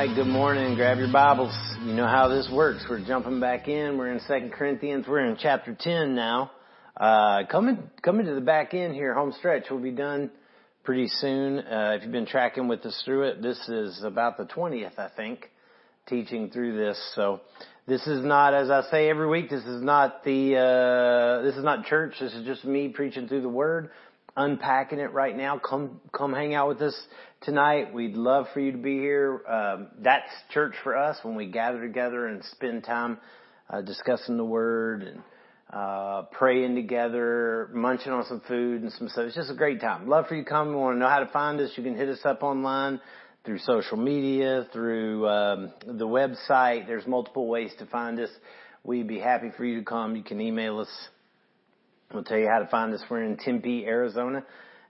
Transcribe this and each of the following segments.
Right, good morning. Grab your Bibles. You know how this works. We're jumping back in. We're in Second Corinthians. We're in chapter 10 now. Uh, coming, coming to the back end here, home stretch. We'll be done pretty soon. Uh, if you've been tracking with us through it, this is about the 20th, I think, teaching through this. So this is not, as I say every week, this is not the, uh, this is not church. This is just me preaching through the word unpacking it right now, come come hang out with us tonight. We'd love for you to be here. Um, that's church for us when we gather together and spend time uh, discussing the Word and uh, praying together, munching on some food and some stuff. It's just a great time. Love for you to come. You want to know how to find us? You can hit us up online through social media, through um, the website. There's multiple ways to find us. We'd be happy for you to come. You can email us We'll tell you how to find us. We're in Tempe, Arizona,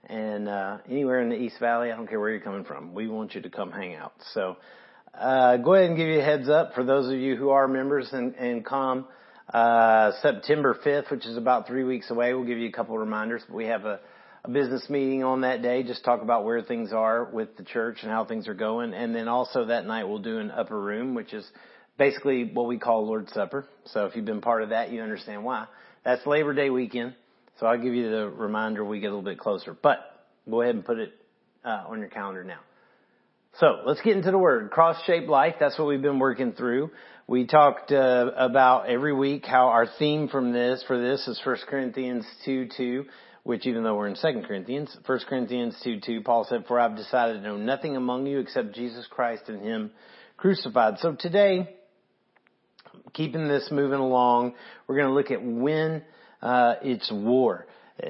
and uh, anywhere in the East Valley. I don't care where you're coming from. We want you to come hang out. So uh, go ahead and give you a heads up for those of you who are members and, and come. Uh, September 5th, which is about three weeks away, we'll give you a couple of reminders. But we have a, a business meeting on that day, just talk about where things are with the church and how things are going. And then also that night we'll do an upper room, which is basically what we call Lord's Supper. So if you've been part of that, you understand why. That's Labor Day weekend. So I'll give you the reminder we get a little bit closer. But go ahead and put it uh, on your calendar now. So let's get into the word. Cross-shaped life. That's what we've been working through. We talked uh, about every week how our theme from this for this is 1 Corinthians 2 2, which even though we're in 2 Corinthians, 1 Corinthians 2 2, Paul said, For I've decided to know nothing among you except Jesus Christ and Him crucified. So today, keeping this moving along, we're going to look at when uh, it's war.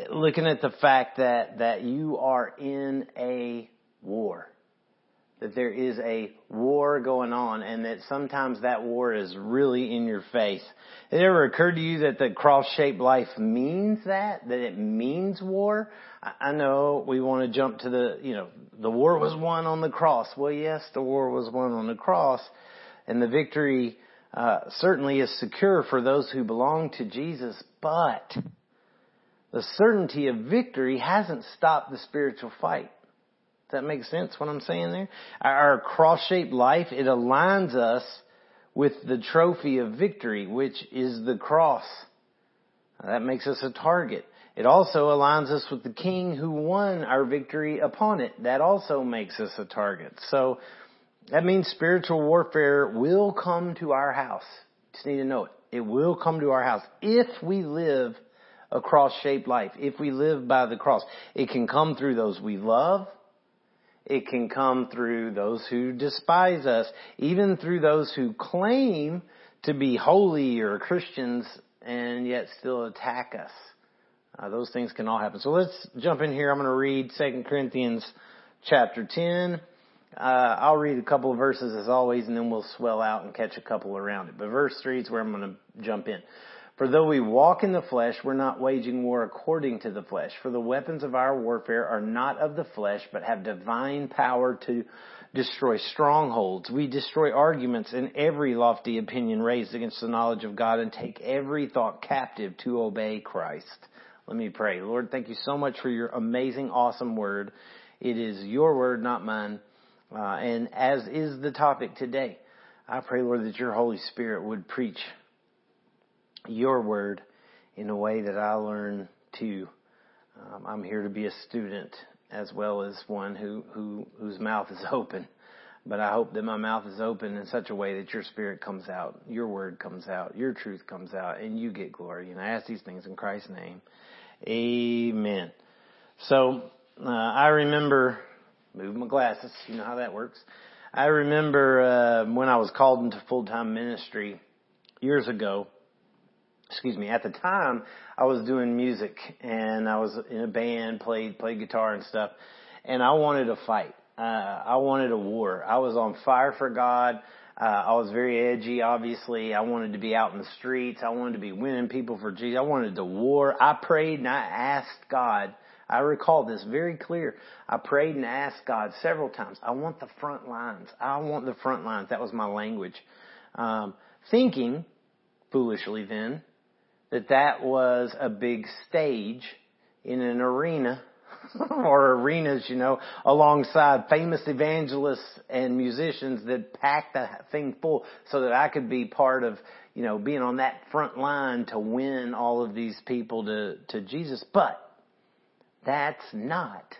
Looking at the fact that that you are in a war, that there is a war going on, and that sometimes that war is really in your face. It ever occurred to you that the cross-shaped life means that? That it means war? I know we want to jump to the, you know, the war was won on the cross. Well, yes, the war was won on the cross, and the victory uh, certainly is secure for those who belong to Jesus, but the certainty of victory hasn't stopped the spiritual fight. Does that make sense what I'm saying there? Our cross-shaped life, it aligns us with the trophy of victory, which is the cross. That makes us a target. It also aligns us with the king who won our victory upon it. That also makes us a target. So that means spiritual warfare will come to our house. Just need to know it. It will come to our house if we live a cross-shaped life, if we live by the cross. It can come through those we love. It can come through those who despise us, even through those who claim to be holy or Christians and yet still attack us. Uh, those things can all happen. So let's jump in here. I'm going to read 2 Corinthians chapter 10 uh, I'll read a couple of verses as always, and then we'll swell out and catch a couple around it. But verse three is where I'm going to jump in. For though we walk in the flesh, we're not waging war according to the flesh. For the weapons of our warfare are not of the flesh, but have divine power to destroy strongholds. We destroy arguments and every lofty opinion raised against the knowledge of God and take every thought captive to obey Christ. Let me pray. Lord, thank you so much for your amazing, awesome word. It is your word, not mine. Uh, and as is the topic today, I pray, Lord, that your Holy Spirit would preach your word in a way that I learn too. Um, I'm here to be a student as well as one who, who whose mouth is open. But I hope that my mouth is open in such a way that your spirit comes out, your word comes out, your truth comes out, and you get glory. And I ask these things in Christ's name. Amen. So, uh, I remember move my glasses. You know how that works. I remember uh, when I was called into full time ministry years ago. Excuse me. At the time, I was doing music and I was in a band, played played guitar and stuff, and I wanted to fight. Uh, I wanted a war. I was on fire for God. Uh, I was very edgy, obviously. I wanted to be out in the streets. I wanted to be winning people for Jesus. I wanted to war. I prayed and I asked God I recall this very clear. I prayed and asked God several times, I want the front lines. I want the front lines. That was my language. Um, thinking, foolishly then, that that was a big stage in an arena or arenas, you know, alongside famous evangelists and musicians that packed the thing full so that I could be part of, you know, being on that front line to win all of these people to, to Jesus. But that's not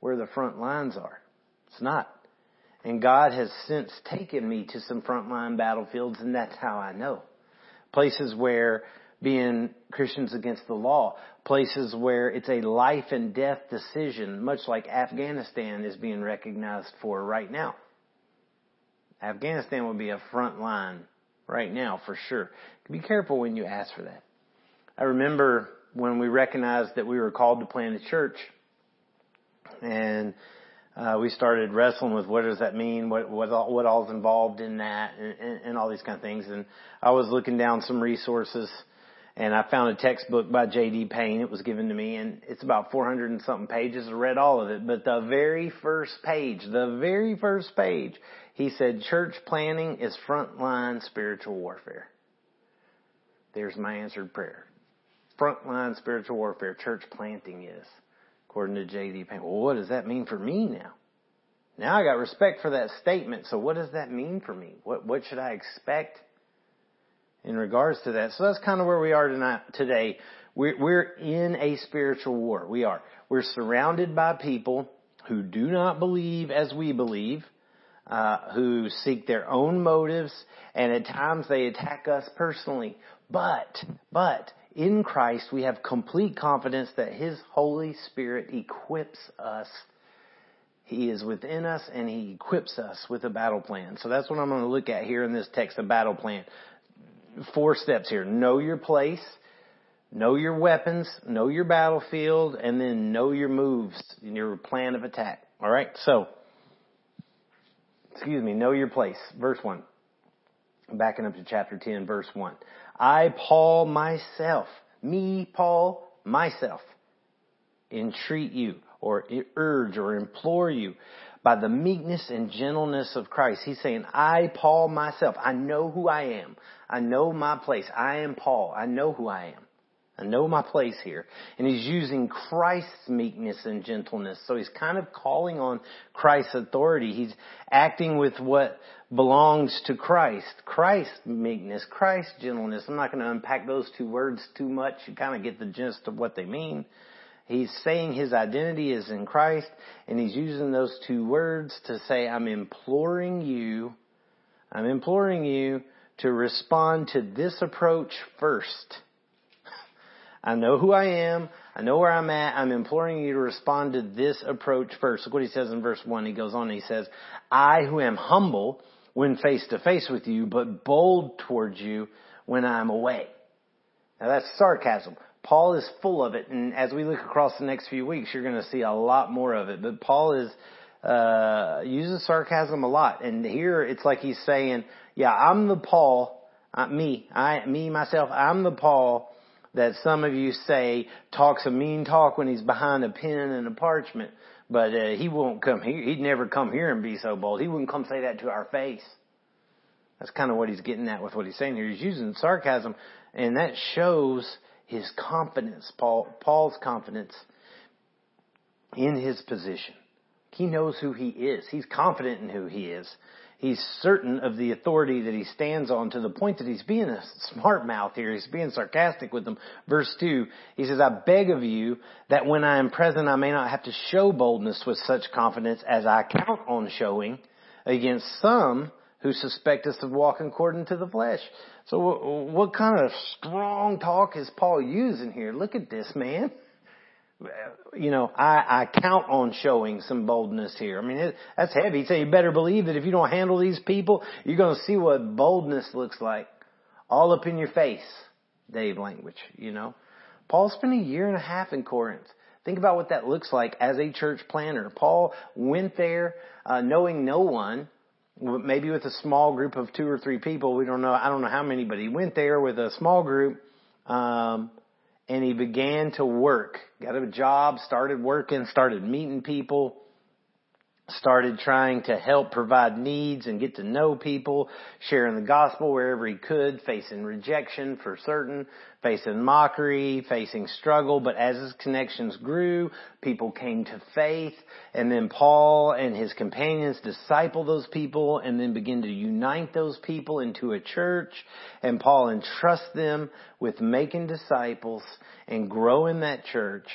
where the front lines are. It's not. And God has since taken me to some frontline battlefields and that's how I know. Places where being Christians against the law, places where it's a life and death decision, much like Afghanistan is being recognized for right now. Afghanistan would be a front line right now for sure. Be careful when you ask for that. I remember when we recognized that we were called to plant a church and uh, we started wrestling with what does that mean, what what all, what all's involved in that, and, and, and all these kind of things. And I was looking down some resources, and I found a textbook by J.D. Payne. It was given to me, and it's about 400 and something pages. I read all of it, but the very first page, the very first page, he said, "Church planning is frontline spiritual warfare." There's my answered prayer. Frontline spiritual warfare, church planting is according to J.D. Payne. Well, what does that mean for me now? Now I got respect for that statement. So what does that mean for me? What what should I expect in regards to that? So that's kind of where we are tonight today. We're we're in a spiritual war. We are. We're surrounded by people who do not believe as we believe, uh, who seek their own motives, and at times they attack us personally. But but in Christ, we have complete confidence that His Holy Spirit equips us. He is within us and He equips us with a battle plan. So that's what I'm going to look at here in this text, a battle plan. Four steps here. Know your place, know your weapons, know your battlefield, and then know your moves and your plan of attack. Alright? So, excuse me, know your place. Verse 1. Backing up to chapter 10, verse 1. I, Paul, myself, me, Paul, myself, entreat you or urge or implore you by the meekness and gentleness of Christ. He's saying, I, Paul, myself, I know who I am. I know my place. I am Paul. I know who I am. I know my place here. And he's using Christ's meekness and gentleness. So he's kind of calling on Christ's authority. He's acting with what belongs to Christ. Christ's meekness, Christ's gentleness. I'm not going to unpack those two words too much. You kind of get the gist of what they mean. He's saying his identity is in Christ and he's using those two words to say, I'm imploring you, I'm imploring you to respond to this approach first. I know who I am. I know where I'm at. I'm imploring you to respond to this approach first. Look what he says in verse 1. He goes on and he says, I who am humble when face to face with you, but bold towards you when I'm away. Now that's sarcasm. Paul is full of it, and as we look across the next few weeks, you're going to see a lot more of it. But Paul is uh, uses sarcasm a lot, and here it's like he's saying, "Yeah, I'm the Paul, uh, me, I, me myself, I'm the Paul that some of you say talks a mean talk when he's behind a pen and a parchment, but uh, he won't come here. He'd never come here and be so bold. He wouldn't come say that to our face. That's kind of what he's getting at with what he's saying here. He's using sarcasm, and that shows his confidence, Paul, Paul's confidence in his position. He knows who he is. He's confident in who he is he's certain of the authority that he stands on to the point that he's being a smart mouth here. He's being sarcastic with them. Verse 2, he says, I beg of you that when I am present I may not have to show boldness with such confidence as I count on showing against some who suspect us of walking according to the flesh. So what kind of strong talk is Paul using here? Look at this man you know, I, I count on showing some boldness here. I mean, it, that's heavy. Say you better believe that if you don't handle these people, you're going to see what boldness looks like. All up in your face, Dave language, you know. Paul spent a year and a half in Corinth. Think about what that looks like as a church planner. Paul went there, uh, knowing no one, maybe with a small group of two or three people. We don't know. I don't know how many, but he went there with a small group. Um, and he began to work. Got a job, started working, started meeting people. Started trying to help provide needs and get to know people, sharing the gospel wherever he could, facing rejection for certain, facing mockery, facing struggle, but as his connections grew, people came to faith, and then Paul and his companions disciple those people and then begin to unite those people into a church, and Paul entrusts them with making disciples and growing that church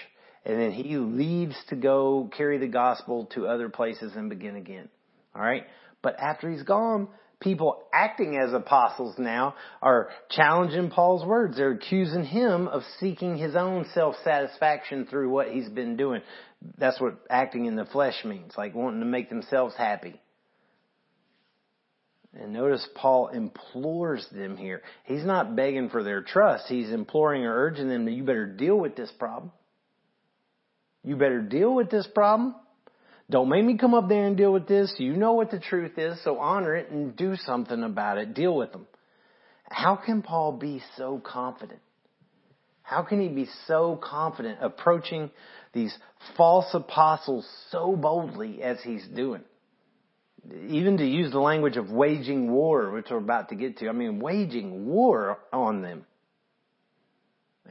and then he leaves to go carry the gospel to other places and begin again. Alright? But after he's gone, people acting as apostles now are challenging Paul's words. They're accusing him of seeking his own self-satisfaction through what he's been doing. That's what acting in the flesh means, like wanting to make themselves happy. And notice Paul implores them here. He's not begging for their trust. He's imploring or urging them that you better deal with this problem. You better deal with this problem. Don't make me come up there and deal with this. You know what the truth is, so honor it and do something about it. Deal with them. How can Paul be so confident? How can he be so confident approaching these false apostles so boldly as he's doing? Even to use the language of waging war, which we're about to get to. I mean, waging war on them.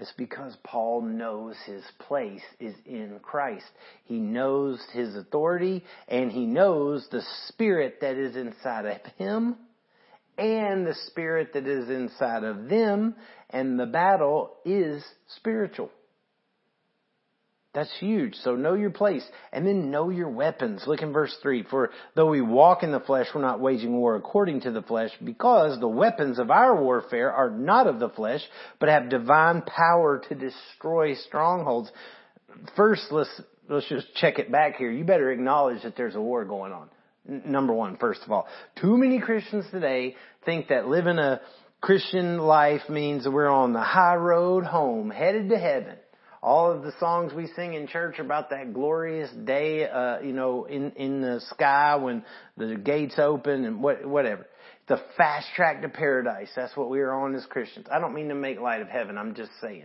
It's because Paul knows his place is in Christ. He knows his authority and he knows the spirit that is inside of him and the spirit that is inside of them and the battle is spiritual. That's huge. So know your place and then know your weapons. Look in verse 3. For though we walk in the flesh, we're not waging war according to the flesh because the weapons of our warfare are not of the flesh, but have divine power to destroy strongholds. First, let's, let's just check it back here. You better acknowledge that there's a war going on. Number one, first of all. Too many Christians today think that living a Christian life means we're on the high road home, headed to heaven all of the songs we sing in church about that glorious day, uh, you know, in, in the sky when the gates open and what, whatever. The fast track to paradise. That's what we are on as Christians. I don't mean to make light of heaven. I'm just saying.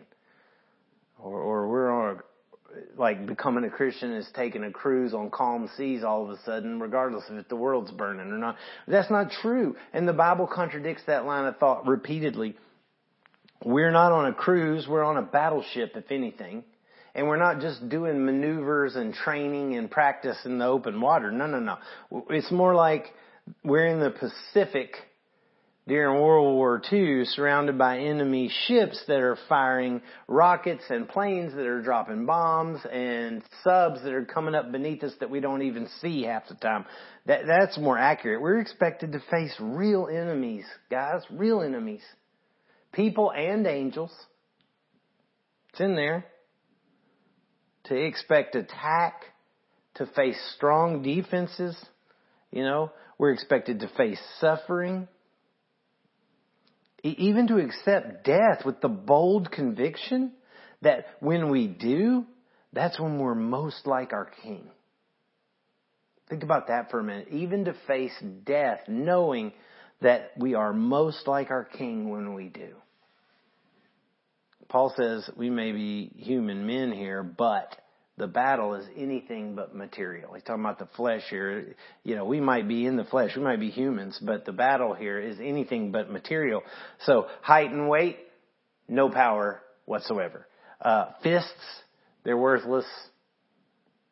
Or, or we're on a, like becoming a Christian is taking a cruise on calm seas all of a sudden, regardless of if the world's burning or not. That's not true. And the Bible contradicts that line of thought repeatedly. We're not on a cruise, we're on a battleship, if anything. And we're not just doing maneuvers and training and practice in the open water. No, no, no. It's more like we're in the Pacific during World War II surrounded by enemy ships that are firing rockets and planes that are dropping bombs and subs that are coming up beneath us that we don't even see half the time. That, that's more accurate. We're expected to face real enemies, guys, real enemies people and angels. It's in there. To expect attack, to face strong defenses, you know, we're expected to face suffering, even to accept death with the bold conviction that when we do, that's when we're most like our King. Think about that for a minute. Even to face death knowing that we are most like our King when we do. Paul says we may be human men here, but the battle is anything but material. He's talking about the flesh here. You know, we might be in the flesh, we might be humans, but the battle here is anything but material. So height and weight, no power whatsoever. Uh, fists, they're worthless.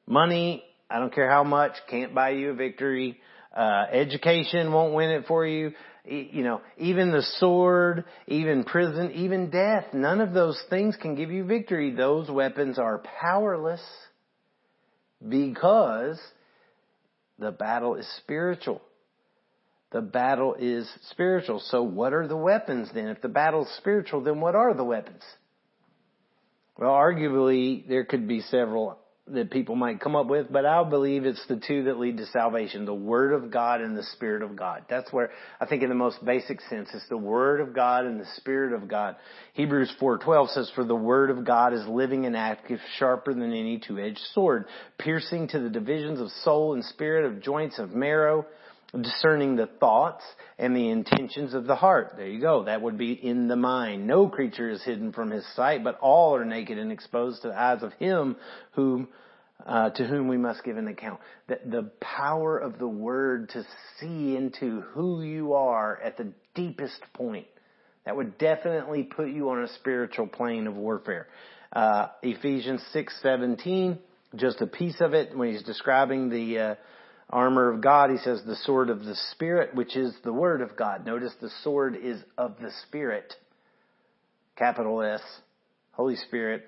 Money, I don't care how much, can't buy you a victory. Uh, education won't win it for you you know, even the sword, even prison, even death, none of those things can give you victory. Those weapons are powerless because the battle is spiritual. The battle is spiritual. So what are the weapons then? If the battle is spiritual, then what are the weapons? Well, arguably, there could be several that people might come up with, but I believe it's the two that lead to salvation, the Word of God and the Spirit of God. That's where, I think in the most basic sense, it's the Word of God and the Spirit of God. Hebrews 4.12 says, For the Word of God is living and active, sharper than any two-edged sword, piercing to the divisions of soul and spirit, of joints, of marrow, discerning the thoughts and the intentions of the heart. There you go. That would be in the mind. No creature is hidden from his sight, but all are naked and exposed to the eyes of him whom uh, to whom we must give an account. The, the power of the word to see into who you are at the deepest point. That would definitely put you on a spiritual plane of warfare. Uh, Ephesians 6:17, just a piece of it when he's describing the uh, armor of God, he says the sword of the spirit, which is the word of God. Notice the sword is of the spirit. Capital S, Holy Spirit,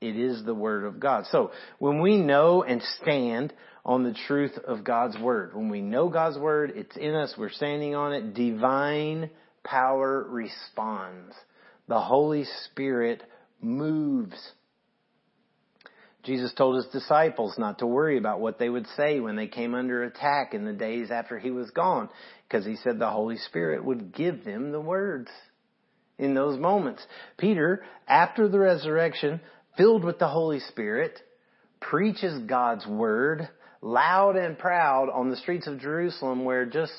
it is the Word of God. So when we know and stand on the truth of God's Word, when we know God's Word, it's in us, we're standing on it, divine power responds. The Holy Spirit moves. Jesus told his disciples not to worry about what they would say when they came under attack in the days after he was gone, because he said the Holy Spirit would give them the words in those moments. Peter, after the resurrection, filled with the Holy Spirit, preaches God's word loud and proud on the streets of Jerusalem where just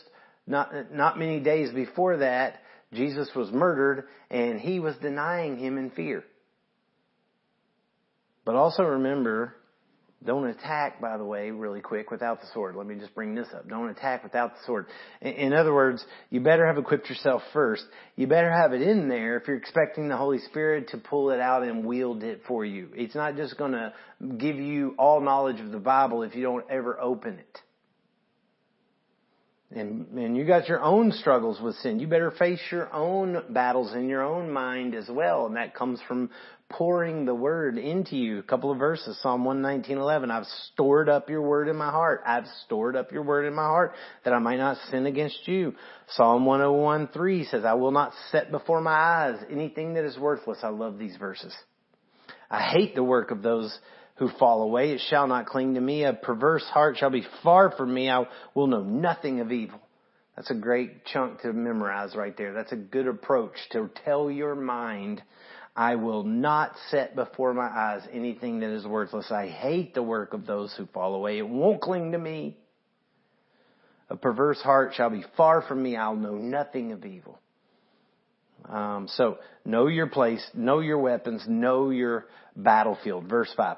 not, not many days before that, Jesus was murdered and he was denying him in fear. But also remember, don't attack, by the way, really quick without the sword. Let me just bring this up. Don't attack without the sword. In other words, you better have equipped yourself first. You better have it in there if you're expecting the Holy Spirit to pull it out and wield it for you. It's not just going to give you all knowledge of the Bible if you don't ever open it. And, and you got your own struggles with sin. You better face your own battles in your own mind as well. And that comes from pouring the word into you. A couple of verses, Psalm 119:11. I've stored up your word in my heart. I've stored up your word in my heart that I might not sin against you. Psalm 101, 3 says, I will not set before my eyes anything that is worthless. I love these verses. I hate the work of those who fall away. It shall not cling to me. A perverse heart shall be far from me. I will know nothing of evil. That's a great chunk to memorize right there. That's a good approach to tell your mind I will not set before my eyes anything that is worthless. I hate the work of those who fall away. It won't cling to me. A perverse heart shall be far from me. I'll know nothing of evil. Um, so know your place, know your weapons, know your battlefield. Verse five.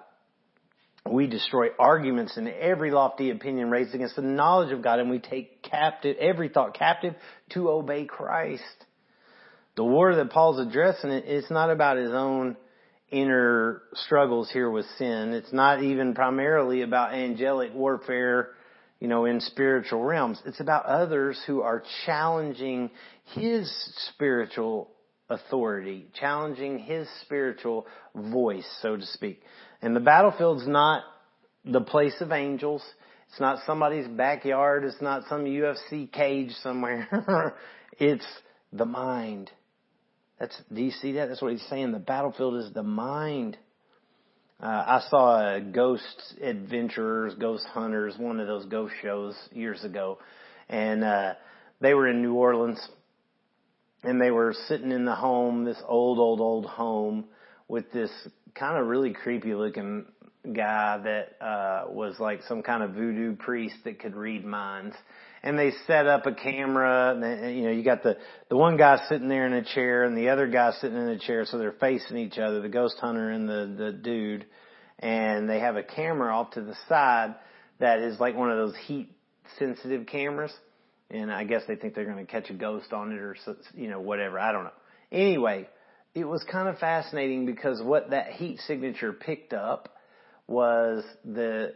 We destroy arguments and every lofty opinion raised against the knowledge of God, and we take captive every thought captive to obey Christ the war that Paul's addressing, it's not about his own inner struggles here with sin. It's not even primarily about angelic warfare, you know, in spiritual realms. It's about others who are challenging his spiritual authority, challenging his spiritual voice, so to speak. And the battlefield's not the place of angels. It's not somebody's backyard. It's not some UFC cage somewhere. it's the mind. That's, do you see that? That's what he's saying. The battlefield is the mind. Uh, I saw a Ghost Adventurers, Ghost Hunters, one of those ghost shows years ago, and uh, they were in New Orleans, and they were sitting in the home, this old, old, old home, with this kind of really creepy looking guy that uh, was like some kind of voodoo priest that could read minds and they set up a camera and you know you got the the one guy sitting there in a chair and the other guy sitting in a chair so they're facing each other the ghost hunter and the the dude and they have a camera off to the side that is like one of those heat sensitive cameras and I guess they think they're going to catch a ghost on it or you know whatever I don't know. Anyway it was kind of fascinating because what that heat signature picked up was the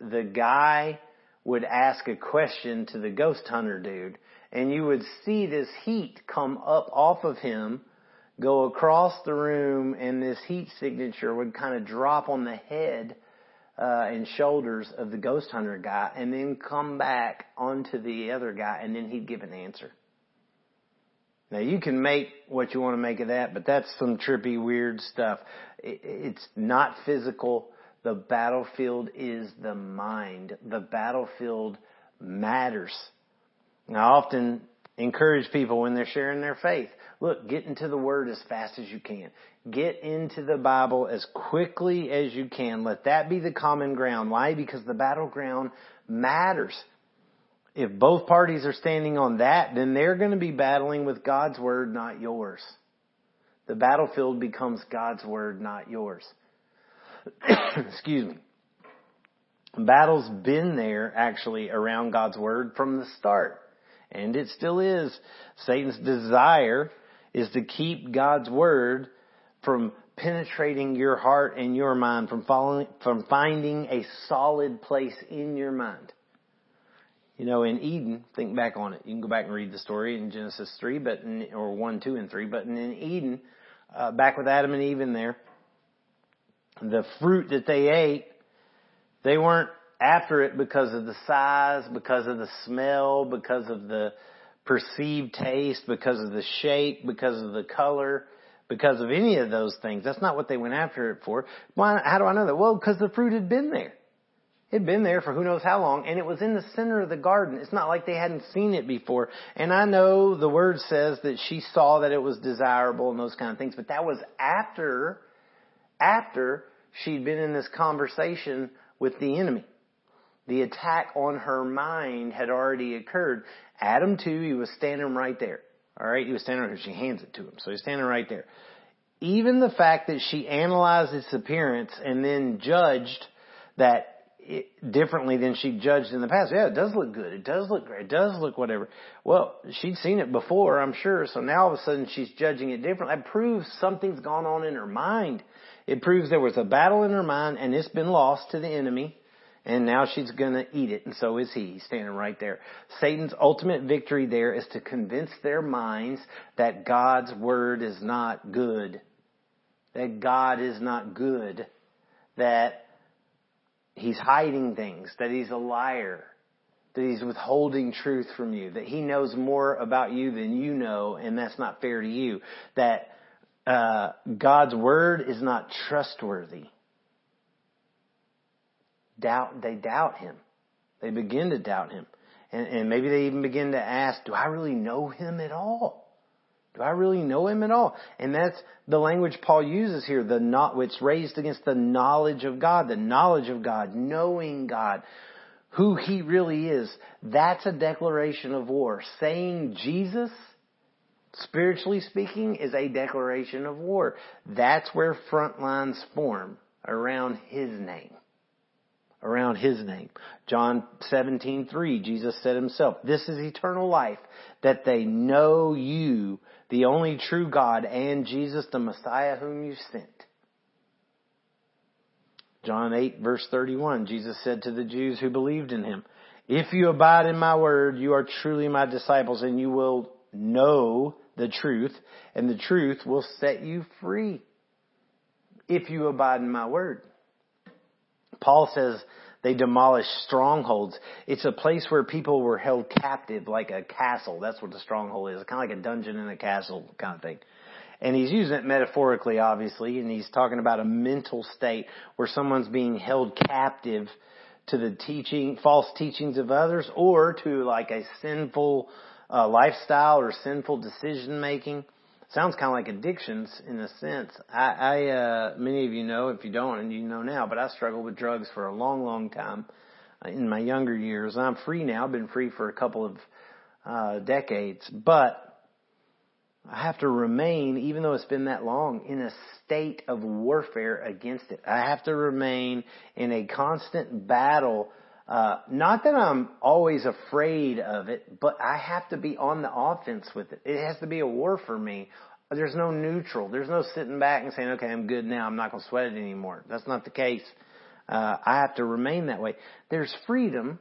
the guy would ask a question to the ghost hunter dude, and you would see this heat come up off of him, go across the room, and this heat signature would kind of drop on the head uh, and shoulders of the ghost hunter guy, and then come back onto the other guy, and then he'd give an answer. Now you can make what you want to make of that, but that's some trippy, weird stuff. It's not physical. The battlefield is the mind. The battlefield matters. I often encourage people when they're sharing their faith. Look, get into the Word as fast as you can. Get into the Bible as quickly as you can. Let that be the common ground. Why? Because the battleground matters. If both parties are standing on that, then they're going to be battling with God's Word, not yours. The battlefield becomes God's Word, not yours. Excuse me. Battle's been there actually around God's Word from the start. And it still is. Satan's desire is to keep God's Word from penetrating your heart and your mind, from following, from finding a solid place in your mind. You know, in Eden, think back on it. You can go back and read the story in Genesis 3, but in, or 1, 2, and 3. But in Eden, uh, back with Adam and Eve in there, the fruit that they ate they weren't after it because of the size, because of the smell, because of the perceived taste, because of the shape, because of the color, because of any of those things. That's not what they went after it for. Why, how do I know that? Well, because the fruit had been there. It had been there for who knows how long, and it was in the center of the garden. It's not like they hadn't seen it before. And I know the word says that she saw that it was desirable and those kind of things, but that was after, after she'd been in this conversation with the enemy. The attack on her mind had already occurred. Adam too, he was standing right there. Alright, he was standing right there. She hands it to him. So he's standing right there. Even the fact that she analyzed its appearance and then judged that it, differently than she judged in the past. Yeah, it does look good. It does look great. It does look whatever. Well, she'd seen it before, I'm sure. So now all of a sudden she's judging it differently. That proves something's gone on in her mind. It proves there was a battle in her mind and it's been lost to the enemy. And now she's gonna eat it, and so is he. Standing right there. Satan's ultimate victory there is to convince their minds that God's word is not good. That God is not good. That he's hiding things. That he's a liar. That he's withholding truth from you. That he knows more about you than you know, and that's not fair to you. That uh, God's word is not trustworthy. Doubt, they doubt him. They begin to doubt him. And, and maybe they even begin to ask, do I really know him at all? Do I really know him at all? And that's the language Paul uses here, the not, which raised against the knowledge of God, the knowledge of God, knowing God, who he really is. That's a declaration of war. Saying Jesus spiritually speaking, is a declaration of war. That's where front lines form around His name. Around His name. John 17:3, Jesus said Himself, "This is eternal life, that they know you, the only true God, and Jesus, the Messiah, whom you sent." John 8 verse 31, Jesus said to the Jews who believed in Him, "If you abide in my word, you are truly my disciples, and you will know the truth, and the truth will set you free if you abide in my word. Paul says they demolished strongholds. It's a place where people were held captive like a castle. That's what the stronghold is. Kind of like a dungeon in a castle kind of thing. And he's using it metaphorically, obviously, and he's talking about a mental state where someone's being held captive to the teaching, false teachings of others or to like a sinful uh, lifestyle or sinful decision making. Sounds kind of like addictions in a sense. I, I uh, many of you know, if you don't, and you know now, but I struggled with drugs for a long, long time uh, in my younger years. I'm free now. I've been free for a couple of uh, decades, but I have to remain, even though it's been that long, in a state of warfare against it. I have to remain in a constant battle uh, not that I'm always afraid of it, but I have to be on the offense with it. It has to be a war for me. There's no neutral. There's no sitting back and saying, okay, I'm good now. I'm not going to sweat it anymore. That's not the case. Uh, I have to remain that way. There's freedom.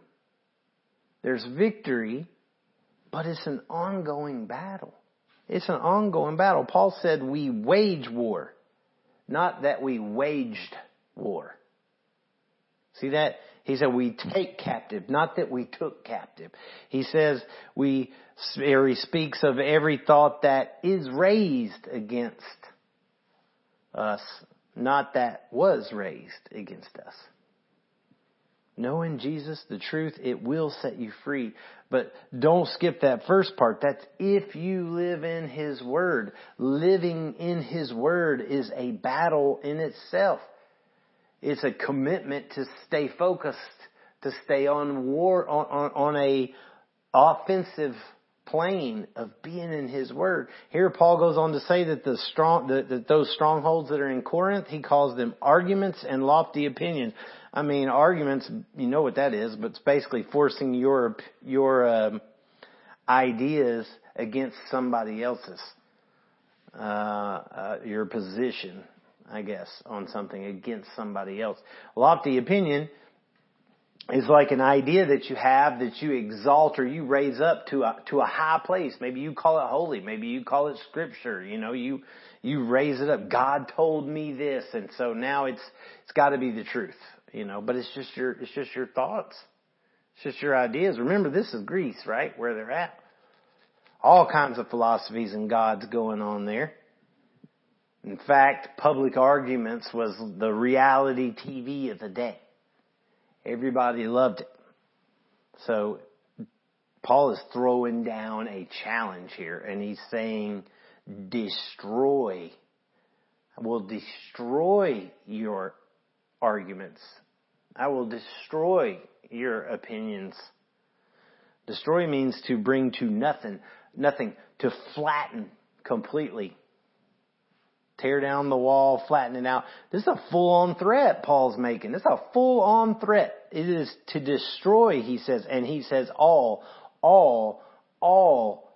There's victory, but it's an ongoing battle. It's an ongoing battle. Paul said we wage war, not that we waged war. See that? He said we take captive, not that we took captive. He says we, or he speaks of every thought that is raised against us, not that was raised against us. Knowing Jesus, the truth, it will set you free. But don't skip that first part. That's if you live in His Word. Living in His Word is a battle in itself. It's a commitment to stay focused, to stay on war, on, on, on a offensive plane of being in His Word. Here Paul goes on to say that the strong, that, that those strongholds that are in Corinth, he calls them arguments and lofty opinions. I mean, arguments, you know what that is, but it's basically forcing your, your, um, ideas against somebody else's, uh, uh, your position, I guess, on something against somebody else. Lofty opinion is like an idea that you have that you exalt or you raise up to a, to a high place. Maybe you call it holy. Maybe you call it scripture. You know, you, you raise it up. God told me this. And so now it's, it's gotta be the truth, you know, but it's just your, it's just your thoughts. It's just your ideas. Remember, this is Greece, right? Where they're at. All kinds of philosophies and gods going on there. In fact, public arguments was the reality TV of the day. Everybody loved it. So Paul is throwing down a challenge here and he's saying, destroy. I will destroy your arguments. I will destroy your opinions. Destroy means to bring to nothing, nothing, to flatten completely tear down the wall, flatten it out. This is a full on threat Paul's making. This is a full on threat. It is to destroy, he says, and he says all, all, all,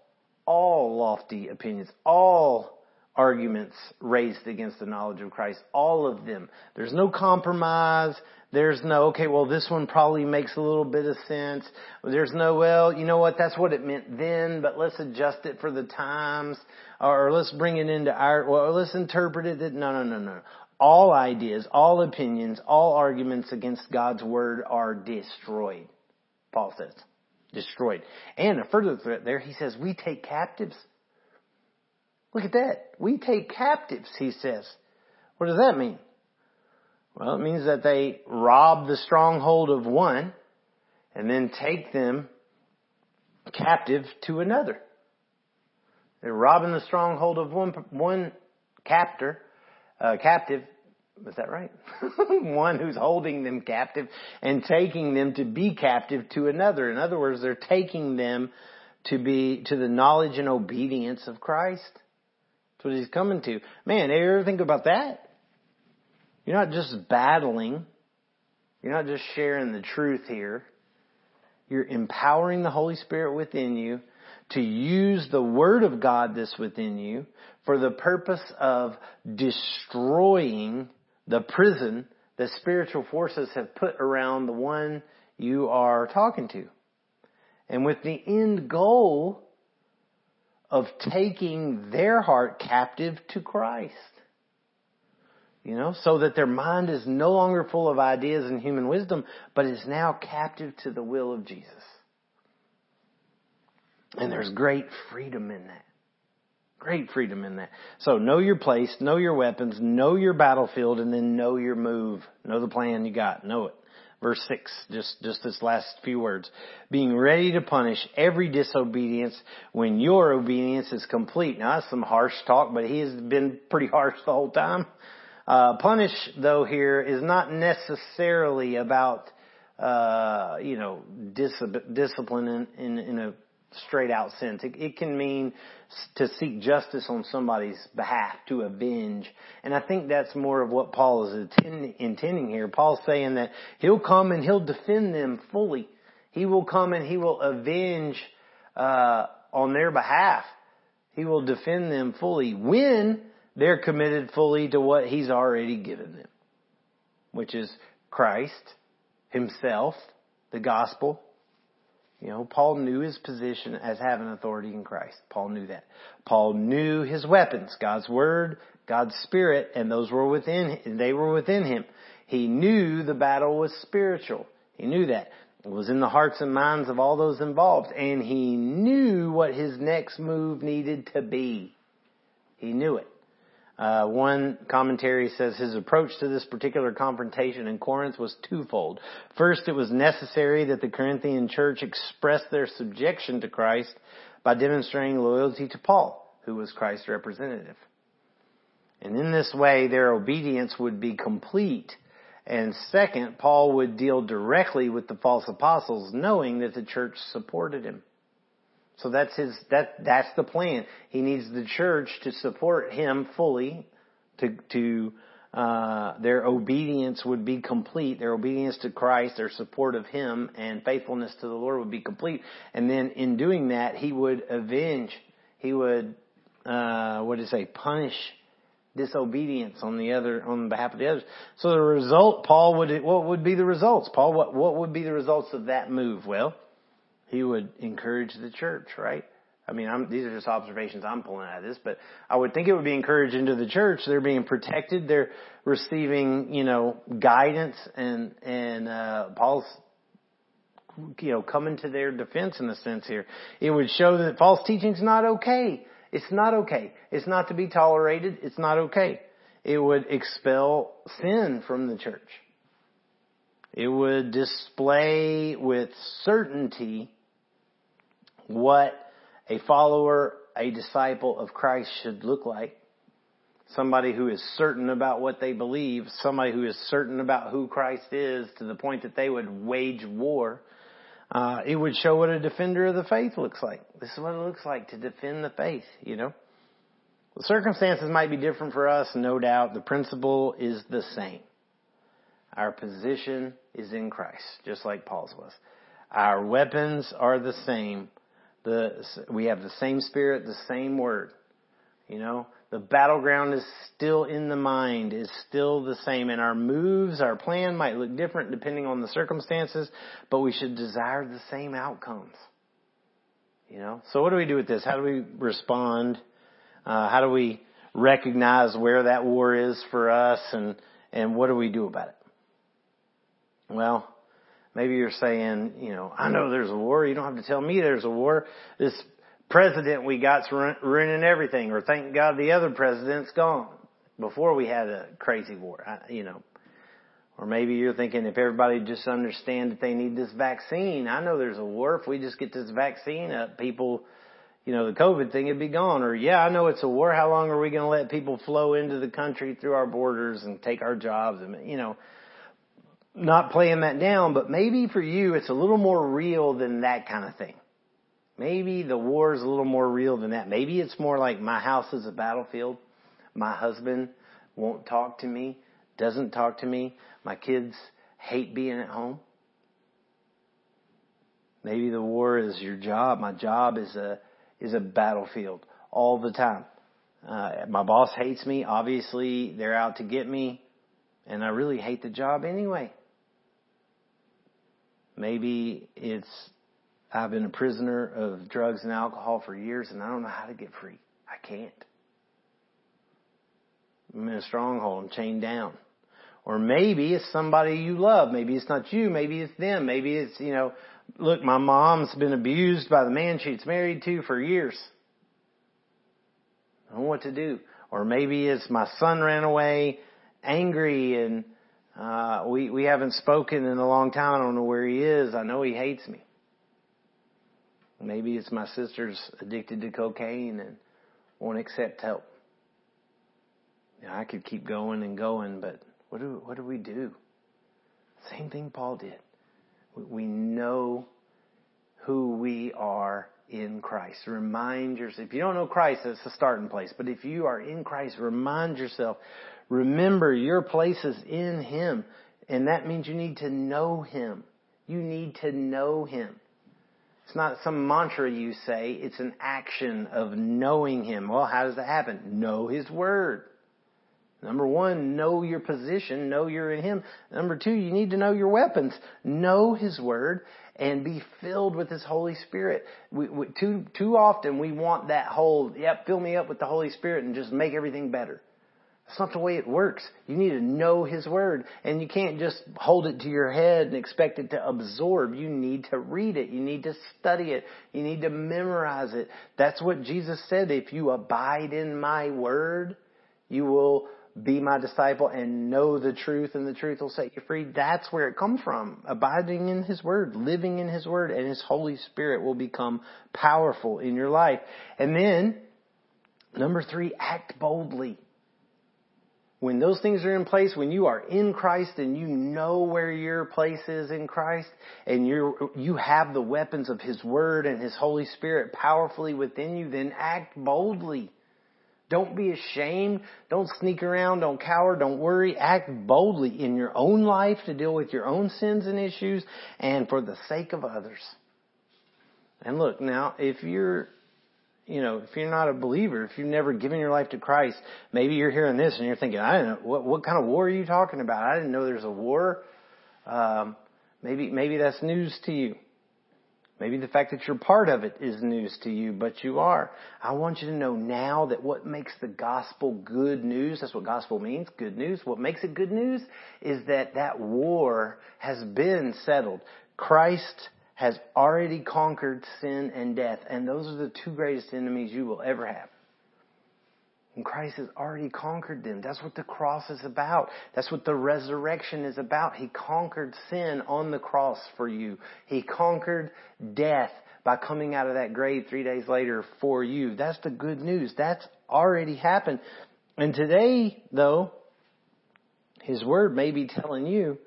all lofty opinions, all arguments raised against the knowledge of Christ. All of them. There's no compromise. There's no, okay, well this one probably makes a little bit of sense. There's no, well, you know what, that's what it meant then, but let's adjust it for the times, or let's bring it into our, well, let's interpret it. No, no, no, no. All ideas, all opinions, all arguments against God's word are destroyed. Paul says. Destroyed. And a further threat there, he says, we take captives Look at that. We take captives, he says. What does that mean? Well, it means that they rob the stronghold of one and then take them captive to another. They're robbing the stronghold of one, one captor, uh, captive. Is that right? one who's holding them captive and taking them to be captive to another. In other words, they're taking them to be, to the knowledge and obedience of Christ what he's coming to. Man, you ever think about that? You're not just battling. You're not just sharing the truth here. You're empowering the Holy Spirit within you to use the Word of God that's within you for the purpose of destroying the prison that spiritual forces have put around the one you are talking to. And with the end goal of taking their heart captive to Christ. You know, so that their mind is no longer full of ideas and human wisdom, but is now captive to the will of Jesus. And there's great freedom in that. Great freedom in that. So know your place, know your weapons, know your battlefield, and then know your move. Know the plan you got. Know it. Verse 6, just, just this last few words. Being ready to punish every disobedience when your obedience is complete. Now that's some harsh talk, but he has been pretty harsh the whole time. Uh, punish though here is not necessarily about, uh, you know, dis- discipline in, in, in a straight out sense. It, it can mean to seek justice on somebody's behalf, to avenge. And I think that's more of what Paul is intending here. Paul's saying that he'll come and he'll defend them fully. He will come and he will avenge uh, on their behalf. He will defend them fully when they're committed fully to what he's already given them, which is Christ, himself, the gospel, you know, Paul knew his position as having authority in Christ. Paul knew that. Paul knew his weapons, God's word, God's spirit, and those were within, they were within him. He knew the battle was spiritual. He knew that. It was in the hearts and minds of all those involved. And he knew what his next move needed to be. He knew it. Uh, one commentary says his approach to this particular confrontation in Corinth was twofold. First, it was necessary that the Corinthian church express their subjection to Christ by demonstrating loyalty to Paul, who was Christ's representative. And in this way, their obedience would be complete. And second, Paul would deal directly with the false apostles, knowing that the church supported him. So that's his, that, that's the plan. He needs the church to support him fully, to, to, uh, their obedience would be complete. Their obedience to Christ, their support of Him, and faithfulness to the Lord would be complete. And then in doing that, He would avenge. He would, uh, what did it say, punish disobedience on the other, on behalf of the others. So the result, Paul would, what would be the results? Paul, what, what would be the results of that move? Well, he would encourage the church, right? I mean, I'm, these are just observations I'm pulling out of this, but I would think it would be encouraging to the church. They're being protected. They're receiving, you know, guidance and, and, uh, Paul's, you know, coming to their defense in a sense here. It would show that false teaching's not okay. It's not okay. It's not to be tolerated. It's not okay. It would expel sin from the church. It would display with certainty what a follower, a disciple of Christ should look like. Somebody who is certain about what they believe, somebody who is certain about who Christ is to the point that they would wage war. Uh, it would show what a defender of the faith looks like. This is what it looks like to defend the faith, you know. The circumstances might be different for us, no doubt. The principle is the same. Our position is in Christ, just like Paul's was. Our weapons are the same the, we have the same spirit, the same word. You know, the battleground is still in the mind, is still the same, and our moves, our plan might look different depending on the circumstances, but we should desire the same outcomes. You know, so what do we do with this? How do we respond? Uh, how do we recognize where that war is for us, and and what do we do about it? Well, Maybe you're saying, you know, I know there's a war. You don't have to tell me there's a war. This president we got's ruining everything, or thank God the other president's gone before we had a crazy war. I, you know, or maybe you're thinking if everybody just understand that they need this vaccine, I know there's a war. If we just get this vaccine up, people, you know, the COVID thing would be gone. Or yeah, I know it's a war. How long are we going to let people flow into the country through our borders and take our jobs? And you know, not playing that down, but maybe for you it's a little more real than that kind of thing. Maybe the war is a little more real than that. Maybe it's more like my house is a battlefield. My husband won't talk to me, doesn't talk to me. My kids hate being at home. Maybe the war is your job. My job is a is a battlefield all the time. Uh, my boss hates me. Obviously, they're out to get me, and I really hate the job anyway. Maybe it's I've been a prisoner of drugs and alcohol for years and I don't know how to get free. I can't. I'm in a stronghold. I'm chained down. Or maybe it's somebody you love. Maybe it's not you. Maybe it's them. Maybe it's, you know, look, my mom's been abused by the man she's married to for years. I don't know what to do. Or maybe it's my son ran away angry and uh, we, we haven't spoken in a long time. I don't know where he is. I know he hates me. Maybe it's my sister's addicted to cocaine and won't accept help. You know, I could keep going and going, but what do, what do we do? Same thing Paul did. We know who we are in Christ. Remind yourself. If you don't know Christ, that's the starting place. But if you are in Christ, remind yourself Remember your place is in Him. And that means you need to know Him. You need to know Him. It's not some mantra you say, it's an action of knowing Him. Well, how does that happen? Know His Word. Number one, know your position, know you're in Him. Number two, you need to know your weapons. Know His Word and be filled with His Holy Spirit. We, we, too, too often we want that whole, yep, fill me up with the Holy Spirit and just make everything better. That's not the way it works. You need to know His Word. And you can't just hold it to your head and expect it to absorb. You need to read it. You need to study it. You need to memorize it. That's what Jesus said. If you abide in my Word, you will be my disciple and know the truth and the truth will set you free. That's where it comes from. Abiding in His Word, living in His Word, and His Holy Spirit will become powerful in your life. And then, number three, act boldly when those things are in place, when you are in Christ and you know where your place is in Christ and you you have the weapons of His Word and His Holy Spirit powerfully within you, then act boldly. Don't be ashamed. Don't sneak around. Don't cower. Don't worry. Act boldly in your own life to deal with your own sins and issues and for the sake of others. And look, now, if you're, you know, if you're not a believer, if you've never given your life to Christ, maybe you're hearing this and you're thinking, I don't know, what, what kind of war are you talking about? I didn't know there's a war. Um, maybe, maybe that's news to you. Maybe the fact that you're part of it is news to you, but you are. I want you to know now that what makes the gospel good news, that's what gospel means, good news. What makes it good news is that that war has been settled. Christ has already conquered sin and death, and those are the two greatest enemies you will ever have. And Christ has already conquered them. That's what the cross is about. That's what the resurrection is about. He conquered sin on the cross for you. He conquered death by coming out of that grave three days later for you. That's the good news. That's already happened. And today, though, His Word may be telling you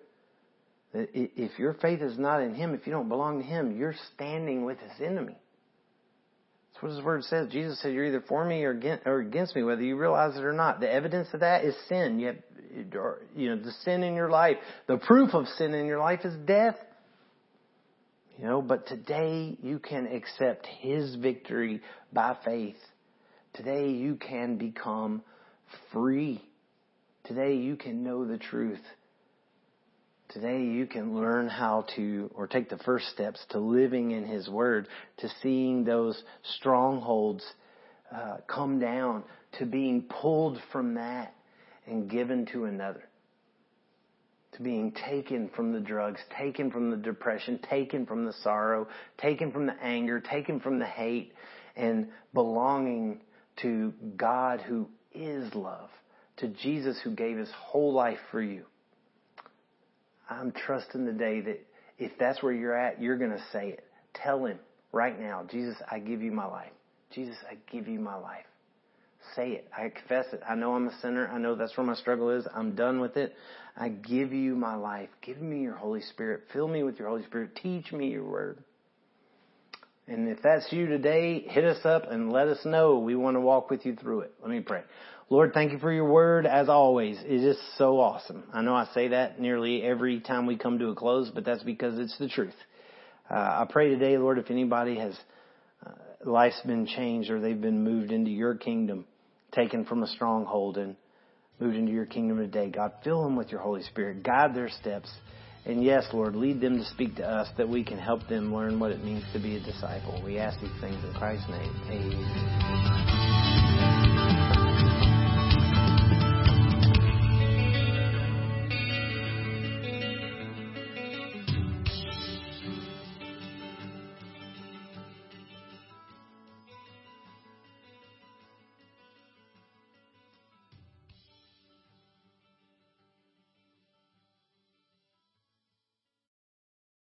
if your faith is not in Him, if you don't belong to Him, you're standing with His enemy. That's what his word says. Jesus said, "You're either for me or against me, whether you realize it or not." The evidence of that is sin. You have, you know, the sin in your life. The proof of sin in your life is death. You know, but today you can accept His victory by faith. Today you can become free. Today you can know the truth. Today you can learn how to, or take the first steps to living in His Word, to seeing those strongholds uh, come down, to being pulled from that and given to another. To being taken from the drugs, taken from the depression, taken from the sorrow, taken from the anger, taken from the hate, and belonging to God who is love, to Jesus who gave His whole life for you. I'm trusting today that if that's where you're at, you're going to say it. Tell him right now, Jesus, I give you my life. Jesus, I give you my life. Say it. I confess it. I know I'm a sinner. I know that's where my struggle is. I'm done with it. I give you my life. Give me your Holy Spirit. Fill me with your Holy Spirit. Teach me your word. And if that's you today, hit us up and let us know. We want to walk with you through it. Let me pray. Lord, thank you for your word as always. It is so awesome. I know I say that nearly every time we come to a close, but that's because it's the truth. Uh, I pray today, Lord, if anybody has uh, life's been changed or they've been moved into your kingdom, taken from a stronghold and moved into your kingdom today, God, fill them with your Holy Spirit. Guide their steps. And yes, Lord, lead them to speak to us that we can help them learn what it means to be a disciple. We ask these things in Christ's name. Amen.